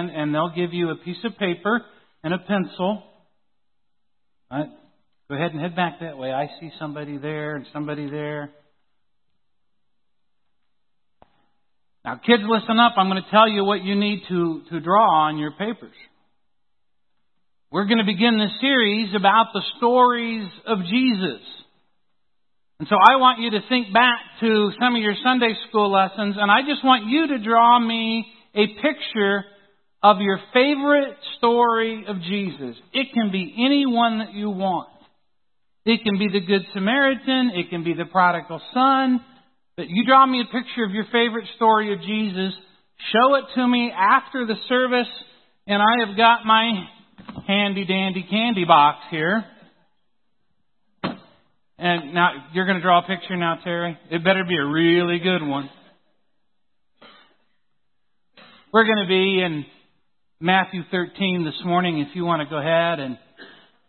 stand and they'll give you a piece of paper and a pencil. Right? Go ahead and head back that way. I see somebody there and somebody there. Now, kids, listen up. I'm going to tell you what you need to, to draw on your papers. We're going to begin this series about the stories of Jesus. And so I want you to think back to some of your Sunday school lessons, and I just want you to draw me a picture of your favorite story of Jesus. It can be any one that you want. It can be the Good Samaritan, it can be the prodigal son, but you draw me a picture of your favorite story of Jesus, show it to me after the service, and I have got my handy dandy candy box here. And now you're going to draw a picture now, Terry. It better be a really good one. We're going to be in Matthew 13 this morning. If you want to go ahead and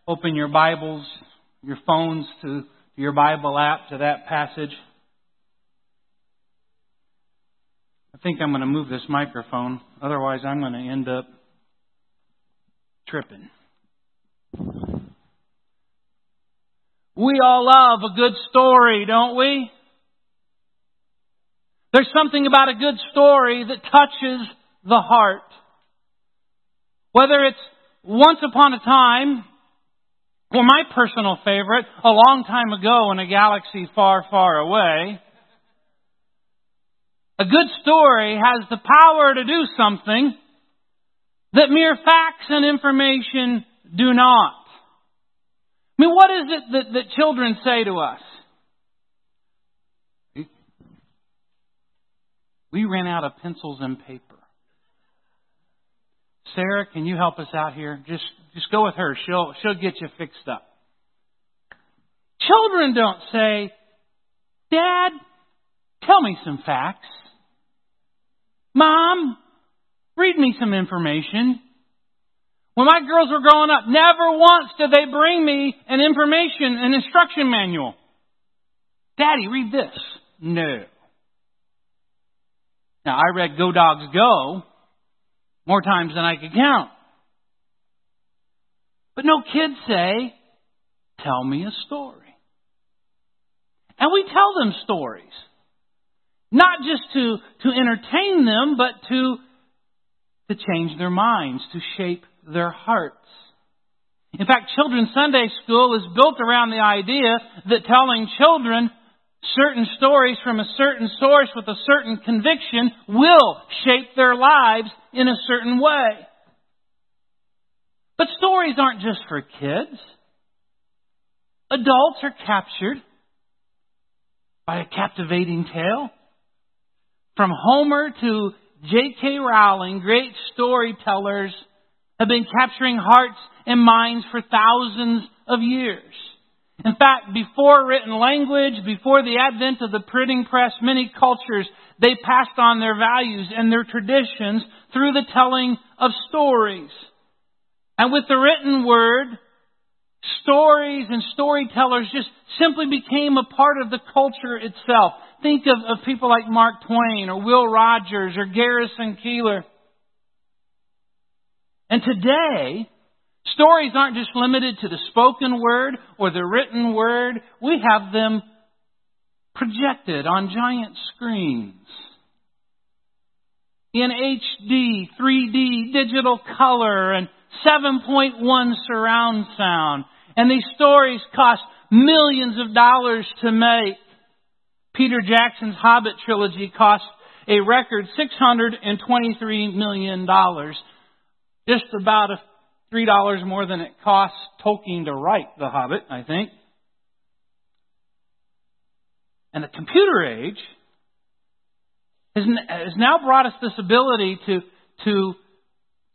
open your Bibles, your phones to your Bible app to that passage. I think I'm going to move this microphone. Otherwise, I'm going to end up tripping. We all love a good story, don't we? There's something about a good story that touches the heart. Whether it's once upon a time, or my personal favorite, a long time ago in a galaxy far, far away, a good story has the power to do something that mere facts and information do not. I mean, what is it that, that children say to us? We ran out of pencils and paper. Sarah, can you help us out here? Just just go with her. She'll she'll get you fixed up. Children don't say, Dad, tell me some facts. Mom, read me some information. When my girls were growing up, never once did they bring me an information, an instruction manual. Daddy, read this. No. Now, I read Go Dogs Go more times than I could count. But no kids say, Tell me a story. And we tell them stories. Not just to, to entertain them, but to, to change their minds, to shape their hearts. In fact, Children's Sunday School is built around the idea that telling children certain stories from a certain source with a certain conviction will shape their lives in a certain way. But stories aren't just for kids. Adults are captured by a captivating tale. From Homer to J.K. Rowling, great storytellers have been capturing hearts and minds for thousands of years. In fact, before written language, before the advent of the printing press, many cultures, they passed on their values and their traditions through the telling of stories. And with the written word, stories and storytellers just simply became a part of the culture itself. Think of, of people like Mark Twain or Will Rogers or Garrison Keillor. And today, stories aren't just limited to the spoken word or the written word. We have them projected on giant screens. In HD, 3D, digital color, and 7.1 surround sound. And these stories cost millions of dollars to make. Peter Jackson's Hobbit trilogy cost a record $623 million. Just about a $3 more than it cost Tolkien to write The Hobbit, I think. And the computer age has now brought us this ability to, to,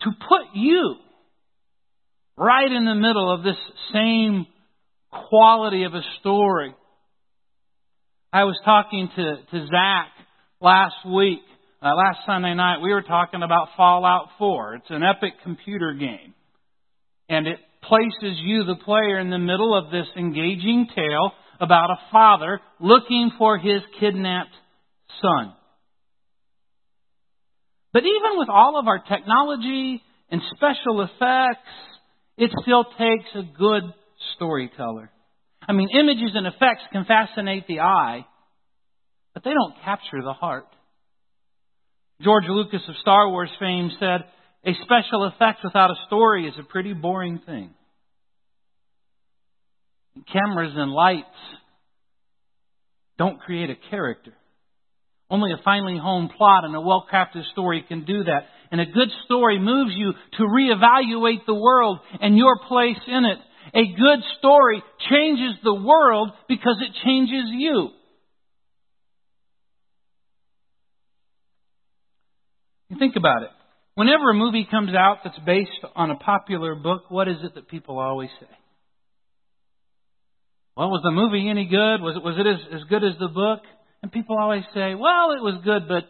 to put you right in the middle of this same quality of a story. I was talking to, to Zach last week, uh, last Sunday night. We were talking about Fallout 4. It's an epic computer game. And it places you, the player, in the middle of this engaging tale about a father looking for his kidnapped son. But even with all of our technology and special effects, it still takes a good storyteller. I mean, images and effects can fascinate the eye, but they don't capture the heart. George Lucas of Star Wars fame said, a special effect without a story is a pretty boring thing. Cameras and lights don't create a character. Only a finely honed plot and a well crafted story can do that. And a good story moves you to reevaluate the world and your place in it. A good story changes the world because it changes you. You think about it. Whenever a movie comes out that's based on a popular book, what is it that people always say? Well, was the movie any good? Was it, was it as, as good as the book? And people always say, well, it was good, but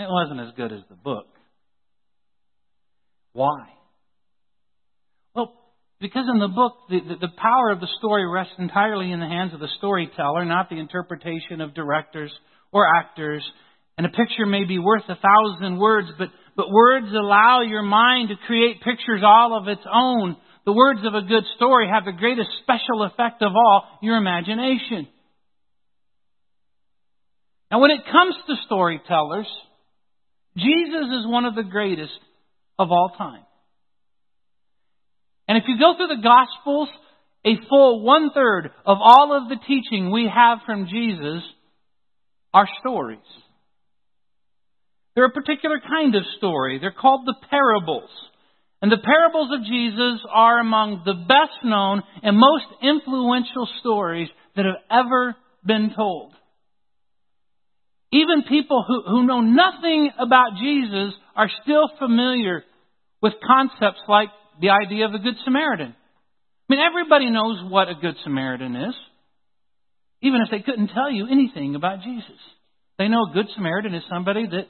it wasn't as good as the book. Why? Well, because in the book, the, the, the power of the story rests entirely in the hands of the storyteller, not the interpretation of directors or actors. And a picture may be worth a thousand words, but, but words allow your mind to create pictures all of its own. The words of a good story have the greatest special effect of all, your imagination. Now, when it comes to storytellers, Jesus is one of the greatest of all time. And if you go through the Gospels, a full one third of all of the teaching we have from Jesus are stories. They're a particular kind of story. They're called the parables. And the parables of Jesus are among the best known and most influential stories that have ever been told. Even people who, who know nothing about Jesus are still familiar with concepts like the idea of a Good Samaritan. I mean, everybody knows what a Good Samaritan is, even if they couldn't tell you anything about Jesus. They know a Good Samaritan is somebody that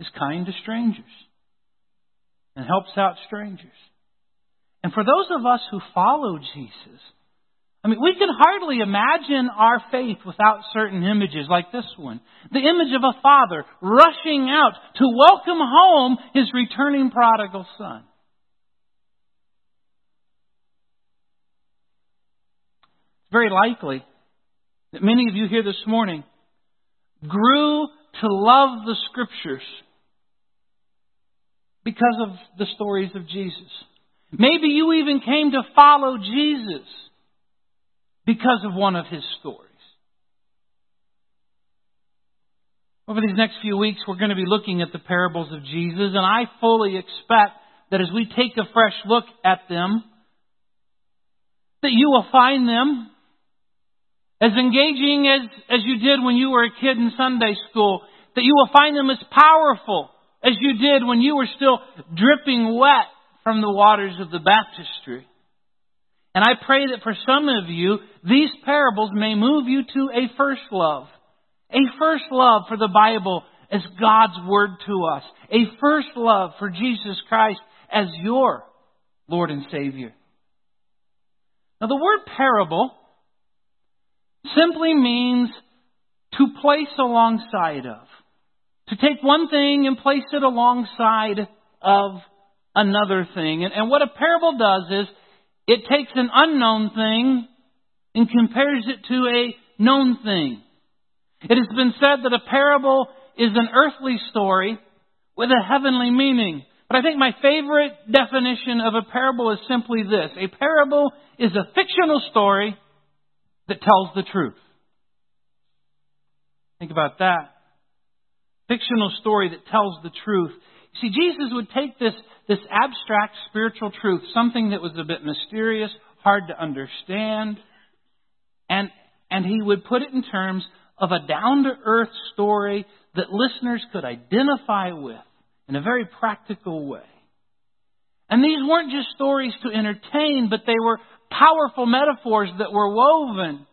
is kind to strangers and helps out strangers. And for those of us who follow Jesus, I mean, we can hardly imagine our faith without certain images like this one. The image of a father rushing out to welcome home his returning prodigal son. It's very likely that many of you here this morning grew to love the scriptures because of the stories of Jesus. Maybe you even came to follow Jesus because of one of his stories. Over these next few weeks, we're going to be looking at the parables of Jesus, and I fully expect that as we take a fresh look at them, that you will find them as engaging as, as you did when you were a kid in Sunday school, that you will find them as powerful as you did when you were still dripping wet from the waters of the baptistry. And I pray that for some of you, these parables may move you to a first love. A first love for the Bible as God's Word to us. A first love for Jesus Christ as your Lord and Savior. Now the word parable simply means to place alongside of. To take one thing and place it alongside of another thing. And, and what a parable does is it takes an unknown thing and compares it to a known thing. It has been said that a parable is an earthly story with a heavenly meaning. But I think my favorite definition of a parable is simply this. A parable is a fictional story that tells the truth. Think about that fictional story that tells the truth. See, Jesus would take this, this abstract spiritual truth, something that was a bit mysterious, hard to understand, and, and he would put it in terms of a down to earth story that listeners could identify with in a very practical way. And these weren't just stories to entertain, but they were powerful metaphors that were woven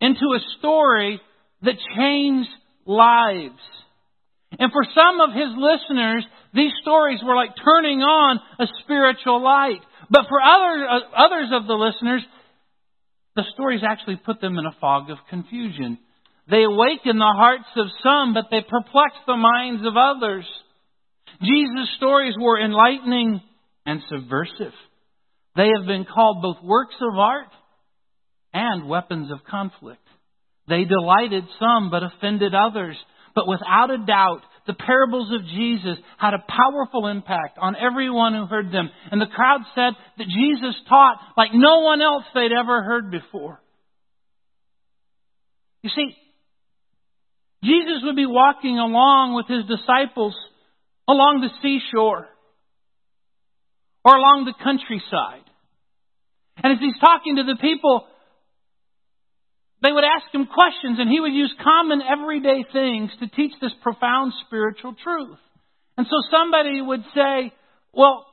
into a story that changed lives. And for some of his listeners, these stories were like turning on a spiritual light. But for other, uh, others of the listeners, the stories actually put them in a fog of confusion. They awaken the hearts of some, but they perplex the minds of others. Jesus' stories were enlightening and subversive. They have been called both works of art and weapons of conflict. They delighted some, but offended others. But without a doubt, the parables of Jesus had a powerful impact on everyone who heard them. And the crowd said that Jesus taught like no one else they'd ever heard before. You see, Jesus would be walking along with his disciples along the seashore or along the countryside. And as he's talking to the people, they would ask him questions, and he would use common everyday things to teach this profound spiritual truth. And so somebody would say, Well,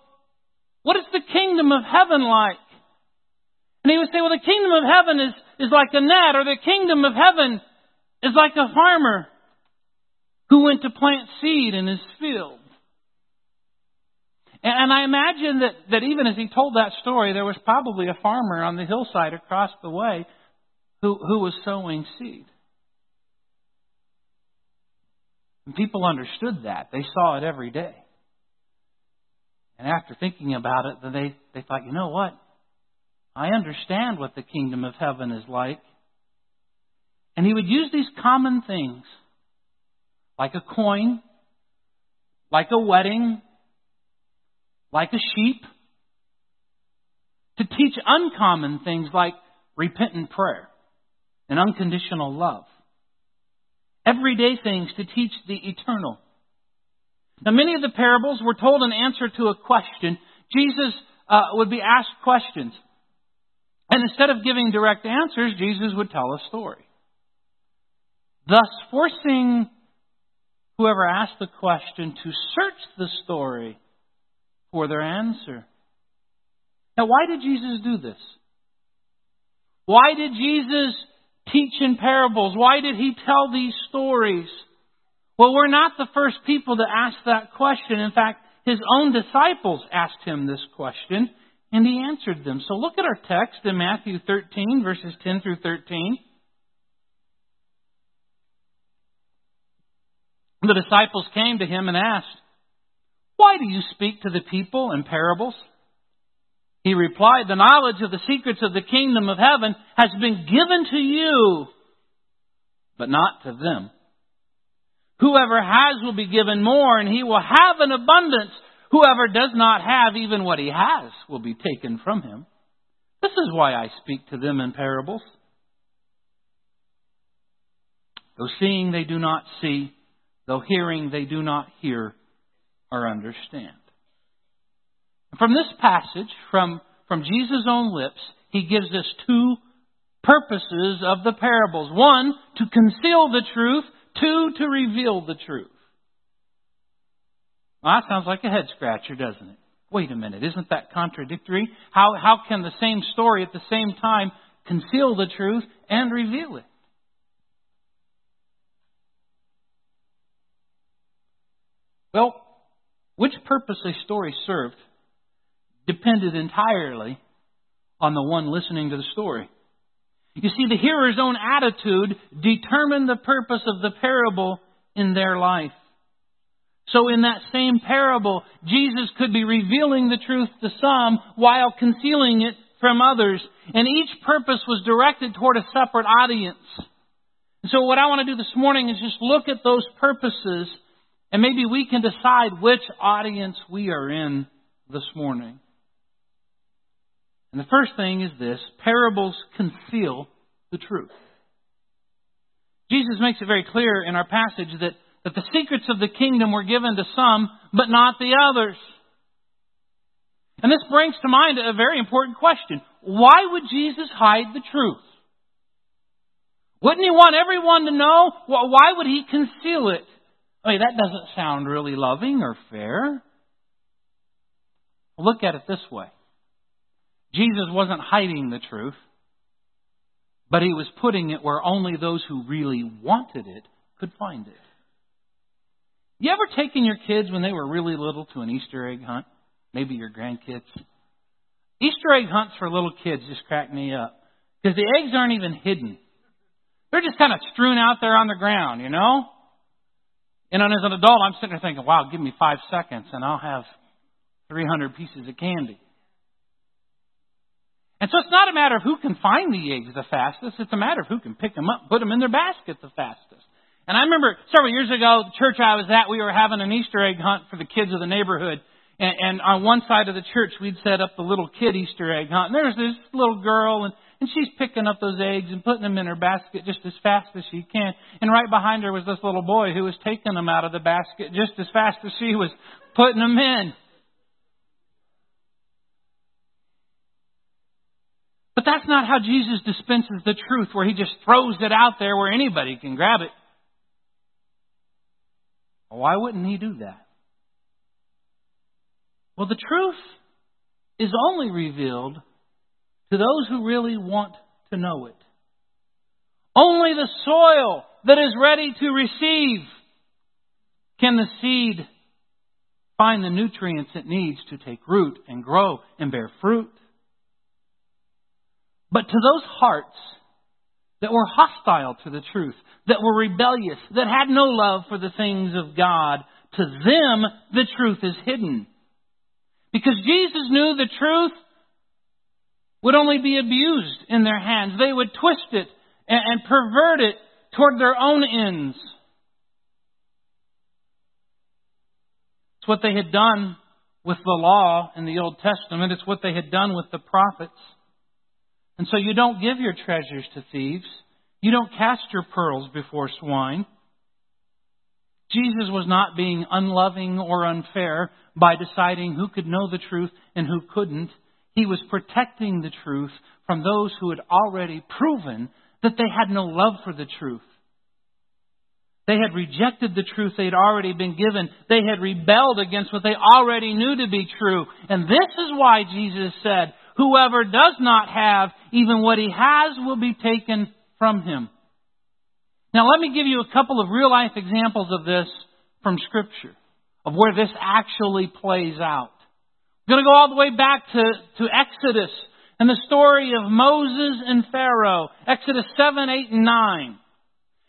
what is the kingdom of heaven like? And he would say, Well, the kingdom of heaven is, is like a net, or the kingdom of heaven is like a farmer who went to plant seed in his field. And I imagine that, that even as he told that story, there was probably a farmer on the hillside across the way who, who was sowing seed. And people understood that. They saw it every day. And after thinking about it, then they, they thought, you know what? I understand what the kingdom of heaven is like. And he would use these common things, like a coin, like a wedding, like a sheep, to teach uncommon things like repentant prayer and unconditional love. Everyday things to teach the eternal. Now, many of the parables were told in answer to a question. Jesus uh, would be asked questions. And instead of giving direct answers, Jesus would tell a story. Thus, forcing whoever asked the question to search the story for their answer. Now, why did Jesus do this? Why did Jesus teach in parables? Why did he tell these stories? Well, we're not the first people to ask that question. In fact, his own disciples asked him this question, and he answered them. So look at our text in Matthew 13, verses 10 through 13. The disciples came to him and asked, Why do you speak to the people in parables? He replied, The knowledge of the secrets of the kingdom of heaven has been given to you, but not to them. Whoever has will be given more, and he will have an abundance. Whoever does not have even what he has will be taken from him. This is why I speak to them in parables. Though seeing they do not see, though hearing they do not hear or understand. From this passage, from, from Jesus' own lips, he gives us two purposes of the parables. One, to conceal the truth. Two, to reveal the truth. Well, that sounds like a head scratcher, doesn't it? Wait a minute, isn't that contradictory? How, how can the same story at the same time conceal the truth and reveal it? Well, which purpose a story served depended entirely on the one listening to the story. You see, the hearer's own attitude determined the purpose of the parable in their life. So in that same parable, Jesus could be revealing the truth to some while concealing it from others. And each purpose was directed toward a separate audience. So what I want to do this morning is just look at those purposes and maybe we can decide which audience we are in this morning. And the first thing is this parables conceal the truth. Jesus makes it very clear in our passage that, that the secrets of the kingdom were given to some, but not the others. And this brings to mind a very important question. Why would Jesus hide the truth? Wouldn't he want everyone to know? Why would he conceal it? I mean, that doesn't sound really loving or fair. Look at it this way. Jesus wasn't hiding the truth, but he was putting it where only those who really wanted it could find it. You ever taken your kids when they were really little to an Easter egg hunt? Maybe your grandkids. Easter egg hunts for little kids just crack me up. Because the eggs aren't even hidden. They're just kind of strewn out there on the ground, you know? And as an adult, I'm sitting there thinking, wow, give me five seconds and I'll have 300 pieces of candy. And so it's not a matter of who can find the eggs the fastest. It's a matter of who can pick them up, put them in their basket the fastest. And I remember several years ago, the church I was at, we were having an Easter egg hunt for the kids of the neighborhood. And, and on one side of the church, we'd set up the little kid Easter egg hunt. And there's this little girl, and, and she's picking up those eggs and putting them in her basket just as fast as she can. And right behind her was this little boy who was taking them out of the basket just as fast as she was putting them in. But that's not how Jesus dispenses the truth, where he just throws it out there where anybody can grab it. Why wouldn't he do that? Well, the truth is only revealed to those who really want to know it. Only the soil that is ready to receive can the seed find the nutrients it needs to take root and grow and bear fruit. But to those hearts that were hostile to the truth, that were rebellious, that had no love for the things of God, to them the truth is hidden. Because Jesus knew the truth would only be abused in their hands. They would twist it and, pervert it toward their own ends. It's what they had done with the law in the Old Testament. It's what they had done with the prophets. And so you don't give your treasures to thieves. You don't cast your pearls before swine. Jesus was not being unloving or unfair by deciding who could know the truth and who couldn't. He was protecting the truth from those who had already proven that they had no love for the truth. They had rejected the truth they had already been given. They had rebelled against what they already knew to be true. And this is why Jesus said, Whoever does not have even what he has will be taken from him. Now let me give you a couple of real life examples of this from Scripture, of where this actually plays out. I'm going to go all the way back to, to Exodus and the story of Moses and Pharaoh, Exodus 7, 8, and 9.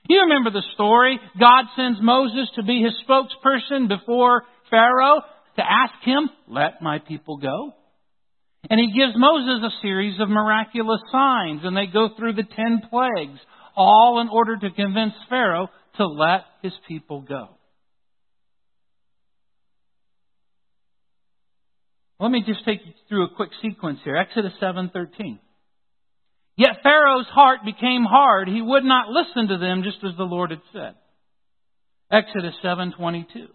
You remember the story. God sends Moses to be his spokesperson before Pharaoh to ask him, let my people go. And he gives Moses a series of miraculous signs, and they go through the ten plagues, all in order to convince Pharaoh to let his people go. Let me just take you through a quick sequence here. Exodus 7:13. Yet Pharaoh's heart became hard; he would not listen to them just as the Lord had said. Exodus 7:22.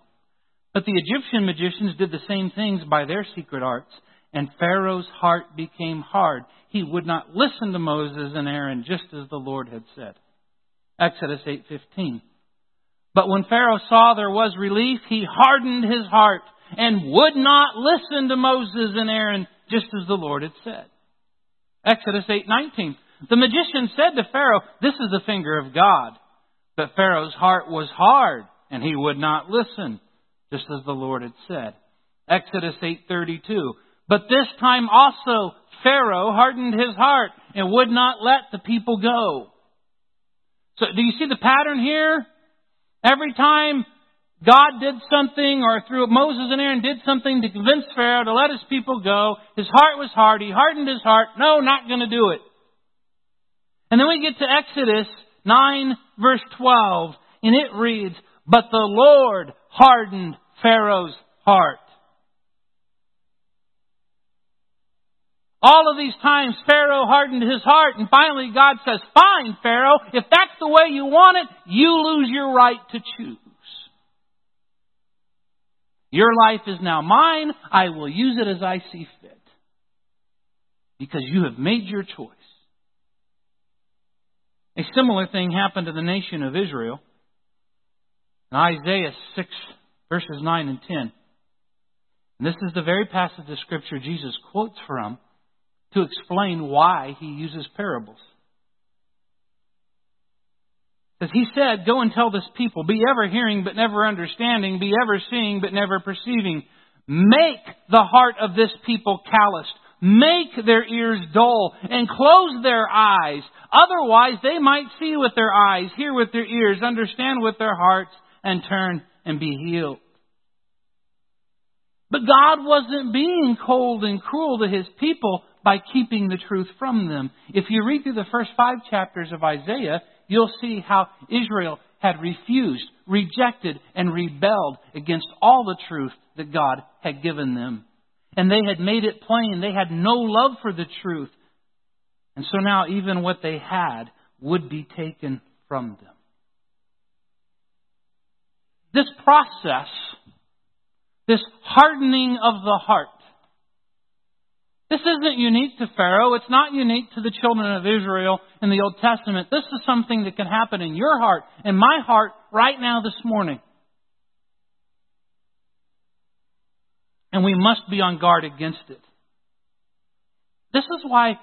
But the Egyptian magicians did the same things by their secret arts and Pharaoh's heart became hard. He would not listen to Moses and Aaron just as the Lord had said. Exodus 8:15. But when Pharaoh saw there was relief, he hardened his heart and would not listen to Moses and Aaron just as the Lord had said. Exodus 8:19. The magician said to Pharaoh, "This is the finger of God." But Pharaoh's heart was hard, and he would not listen, just as the Lord had said. Exodus 8:32. But this time also Pharaoh hardened his heart and would not let the people go. So do you see the pattern here? Every time God did something or through Moses and Aaron did something to convince Pharaoh to let his people go, his heart was hard. He hardened his heart. No, not going to do it. And then we get to Exodus 9 verse 12 and it reads, But the Lord hardened Pharaoh's heart. All of these times, Pharaoh hardened his heart, and finally God says, Fine, Pharaoh, if that's the way you want it, you lose your right to choose. Your life is now mine. I will use it as I see fit. Because you have made your choice. A similar thing happened to the nation of Israel. In Isaiah 6, verses 9 and 10. And this is the very passage of Scripture Jesus quotes from to explain why he uses parables. Because he said, Go and tell this people, be ever hearing but never understanding, be ever seeing but never perceiving. Make the heart of this people calloused, make their ears dull, and close their eyes. Otherwise, they might see with their eyes, hear with their ears, understand with their hearts, and turn and be healed. But God wasn't being cold and cruel to his people by keeping the truth from them. If you read through the first five chapters of Isaiah, you'll see how Israel had refused, rejected, and rebelled against all the truth that God had given them. And they had made it plain. They had no love for the truth. And so now even what they had would be taken from them. This process, this hardening of the heart, this isn't unique to Pharaoh. It's not unique to the children of Israel in the Old Testament. This is something that can happen in your heart in my heart right now this morning. And we must be on guard against it. This is why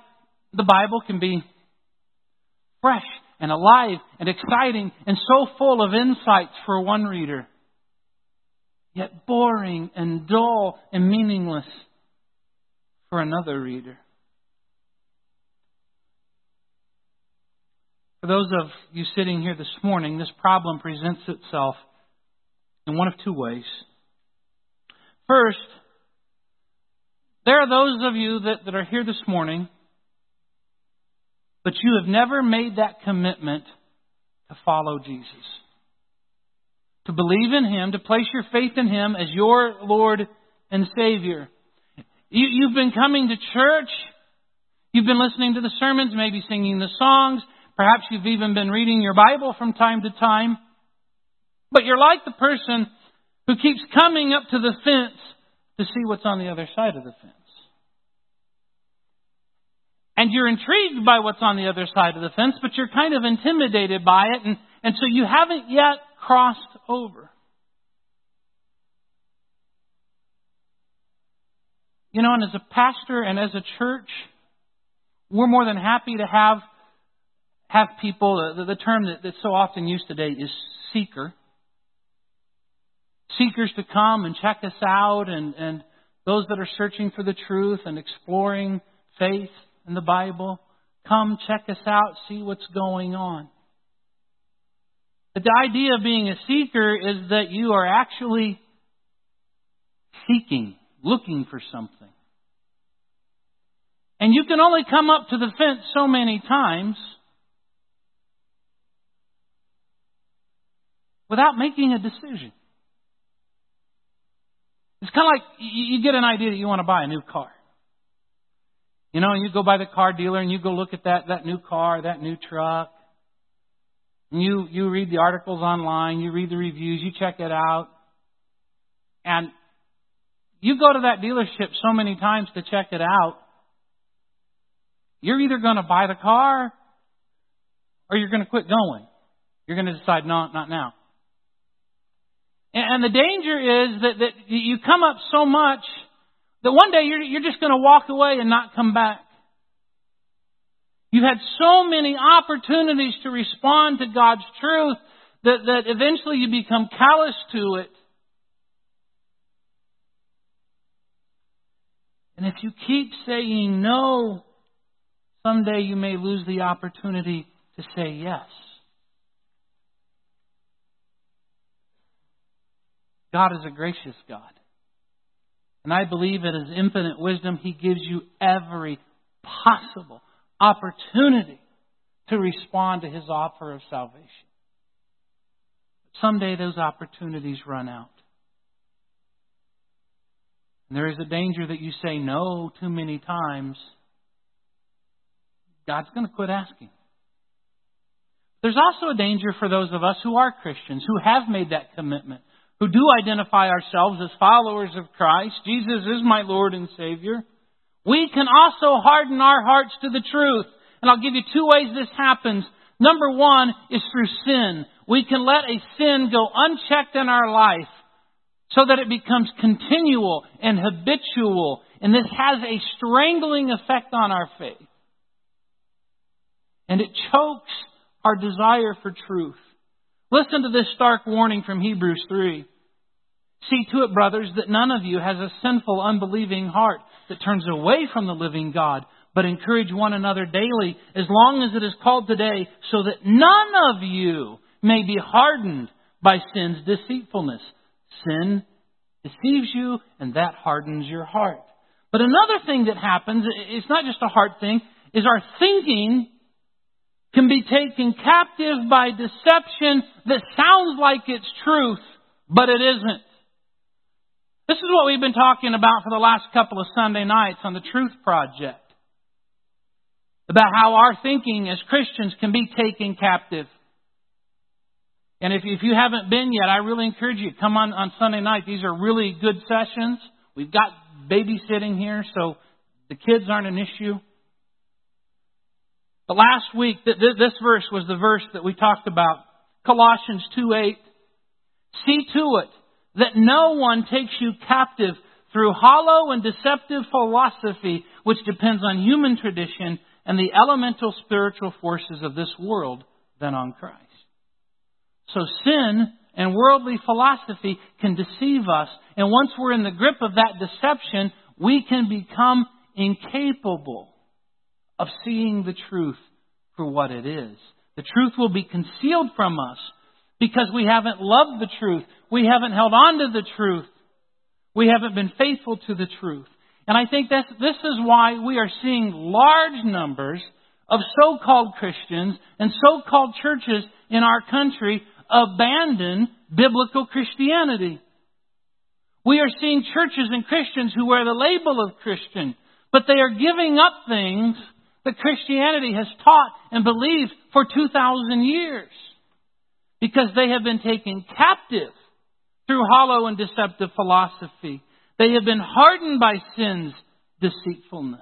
the Bible can be fresh and alive and exciting and so full of insights for one reader, yet boring and dull and meaningless for another reader. For those of you sitting here this morning, this problem presents itself in one of two ways. First, there are those of you that, that are here this morning, but you have never made that commitment to follow Jesus. To believe in Him, to place your faith in Him as your Lord and Savior. You, you've been coming to church. You've been listening to the sermons, maybe singing the songs. Perhaps you've even been reading your Bible from time to time. But you're like the person who keeps coming up to the fence to see what's on the other side of the fence. And you're intrigued by what's on the other side of the fence, but you're kind of intimidated by it, and, and so you haven't yet crossed over. You know, and as a pastor and as a church, we're more than happy to have have people. The, the term that, that's so often used today is seeker. Seekers to come and check us out, and and those that are searching for the truth and exploring faith in the Bible, come check us out, see what's going on. But the idea of being a seeker is that you are actually seeking looking for something. And you can only come up to the fence so many times without making a decision. It's kind of like you get an idea that you want to buy a new car. You know, you go by the car dealer and you go look at that, that new car, that new truck. And you, you read the articles online, you read the reviews, you check it out. And you go to that dealership so many times to check it out, you're either going to buy the car or you're going to quit going. You're going to decide, no, not now. And the danger is that, that you come up so much that one day you're, you're just going to walk away and not come back. You've had so many opportunities to respond to God's truth that, that eventually you become callous to it. And if you keep saying no, someday you may lose the opportunity to say yes. God is a gracious God. And I believe in His infinite wisdom, He gives you every possible opportunity to respond to His offer of salvation. Someday those opportunities run out. And there is a danger that you say no too many times. God's going to quit asking. There's also a danger for those of us who are Christians, who have made that commitment, who do identify ourselves as followers of Christ. Jesus is my Lord and Savior. We can also harden our hearts to the truth. And I'll give you two ways this happens. Number one is through sin. We can let a sin go unchecked in our life so that it becomes continual and habitual. And this has a strangling effect on our faith. And it chokes our desire for truth. Listen to this stark warning from Hebrews 3. See to it, brothers, that none of you has a sinful, unbelieving heart that turns away from the living God, but encourage one another daily, as long as it is called today, so that none of you may be hardened by sin's deceitfulness. Sin deceives you, and that hardens your heart. But another thing that happens, it's not just a heart thing, is our thinking can be taken captive by deception that sounds like it's truth, but it isn't. This is what we've been talking about for the last couple of Sunday nights on the Truth Project. About how our thinking as Christians can be taken captive. And if, if you haven't been yet, I really encourage you to come on on Sunday night. These are really good sessions. We've got babysitting here, so the kids aren't an issue. But last week, this verse was the verse that we talked about. Colossians 2 8. See to it that no one takes you captive through hollow and deceptive philosophy which depends on human tradition and the elemental spiritual forces of this world than on Christ. So sin and worldly philosophy can deceive us, and once we're in the grip of that deception, we can become incapable of seeing the truth for what it is. The truth will be concealed from us because we haven't loved the truth. We haven't held on to the truth. We haven't been faithful to the truth. And I think that's, this is why we are seeing large numbers of so-called Christians and so-called churches in our country abandon biblical Christianity. We are seeing churches and Christians who wear the label of Christian, but they are giving up things that Christianity has taught and believed for 2,000 years because they have been taken captive through hollow and deceptive philosophy. They have been hardened by sin's deceitfulness.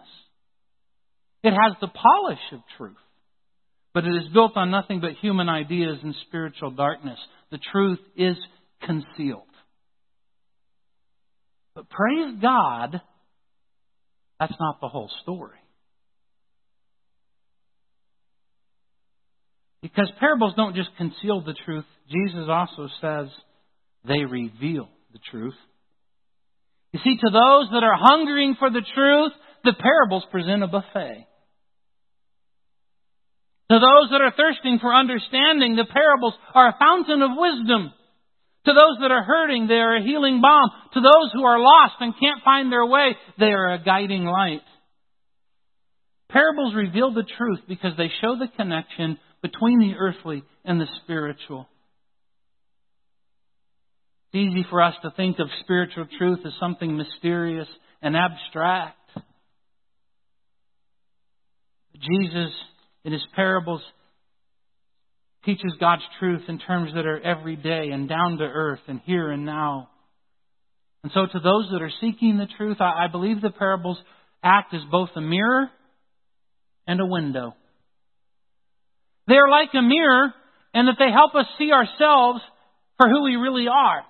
It has the polish of truth, but it is built on nothing but human ideas and spiritual darkness. The truth is concealed. But praise God, that's not the whole story. Because parables don't just conceal the truth, Jesus also says they reveal the truth. You see, to those that are hungering for the truth, the parables present a buffet. To those that are thirsting for understanding, the parables are a fountain of wisdom. To those that are hurting, they are a healing balm. To those who are lost and can't find their way, they are a guiding light. Parables reveal the truth because they show the connection between the earthly and the spiritual. It's easy for us to think of spiritual truth as something mysterious and abstract. Jesus, in his parables, teaches God's truth in terms that are everyday and down to earth and here and now. And so, to those that are seeking the truth, I, believe the parables act as both a mirror and a window. They are like a mirror in that they help us see ourselves for who we really are.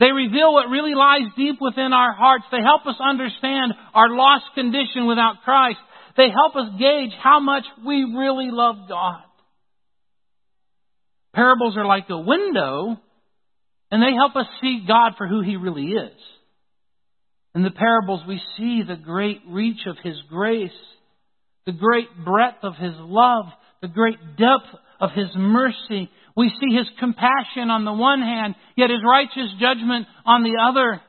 They reveal what really lies deep within our hearts. They help us understand our lost condition without Christ. They help us gauge how much we really love God. Parables are like a window, and they help us see God for who He really is. In the parables, we see the great reach of His grace the great breadth of His love, the great depth of His mercy. We see His compassion on the one hand, yet His righteous judgment on the other.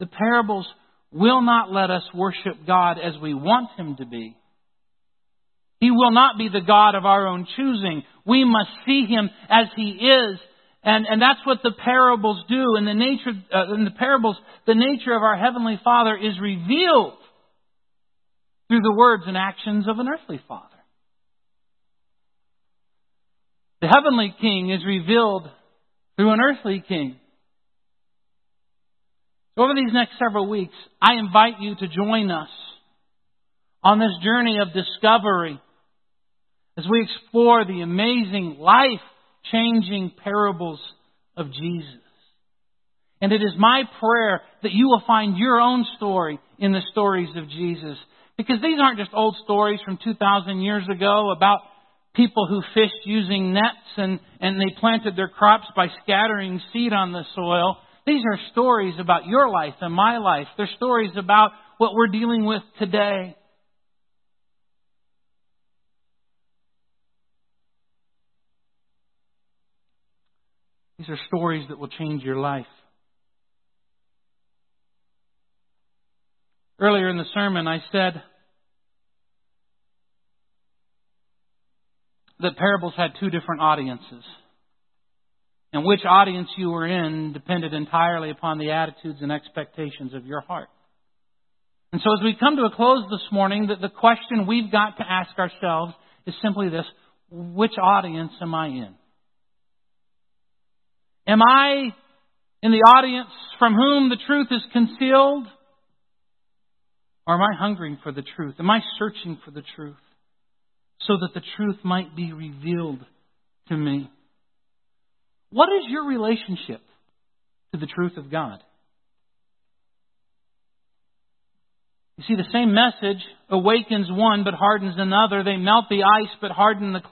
The parables will not let us worship God as we want Him to be. He will not be the God of our own choosing. We must see Him as He is. And, and that's what the parables do. In the nature, uh, in the parables, the nature of our Heavenly Father is revealed through the words and actions of an earthly father. The heavenly king is revealed through an earthly king. Over these next several weeks, I invite you to join us on this journey of discovery as we explore the amazing, life changing parables of Jesus. And it is my prayer that you will find your own story in the stories of Jesus because these aren't just old stories from 2,000 years ago about people who fished using nets and, and they planted their crops by scattering seed on the soil. These are stories about your life and my life. They're stories about what we're dealing with today. These are stories that will change your life. Earlier in the sermon, I said that parables had two different audiences. And which audience you were in depended entirely upon the attitudes and expectations of your heart. And so as we come to a close this morning, the, the question we've got to ask ourselves is simply this which audience am I in? Am I in the audience from whom the truth is concealed? Or am I hungering for the truth? Am I searching for the truth so that the truth might be revealed to me? What is your relationship to the truth of God? You see, the same message awakens one but hardens another. They melt the ice but harden the clay.